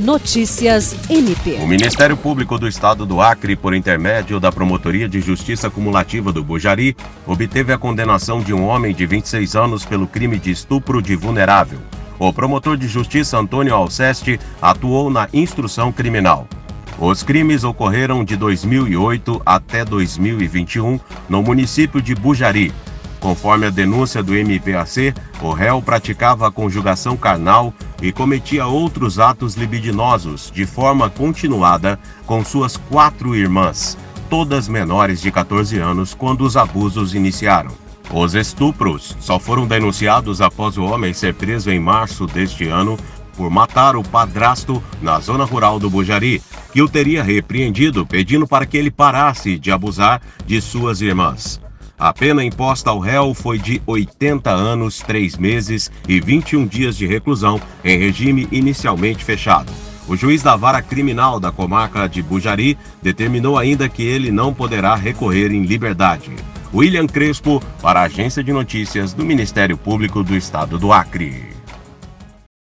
Notícias MP. O Ministério Público do Estado do Acre, por intermédio da Promotoria de Justiça Cumulativa do Bujari, obteve a condenação de um homem de 26 anos pelo crime de estupro de vulnerável. O promotor de justiça Antônio Alceste atuou na instrução criminal. Os crimes ocorreram de 2008 até 2021 no município de Bujari, Conforme a denúncia do MPAC, o réu praticava a conjugação carnal e cometia outros atos libidinosos de forma continuada com suas quatro irmãs, todas menores de 14 anos quando os abusos iniciaram. Os estupros só foram denunciados após o homem ser preso em março deste ano por matar o padrasto na zona rural do Bujari, que o teria repreendido pedindo para que ele parasse de abusar de suas irmãs. A pena imposta ao réu foi de 80 anos, 3 meses e 21 dias de reclusão em regime inicialmente fechado. O juiz da vara criminal da comarca de Bujari determinou ainda que ele não poderá recorrer em liberdade. William Crespo, para a Agência de Notícias do Ministério Público do Estado do Acre.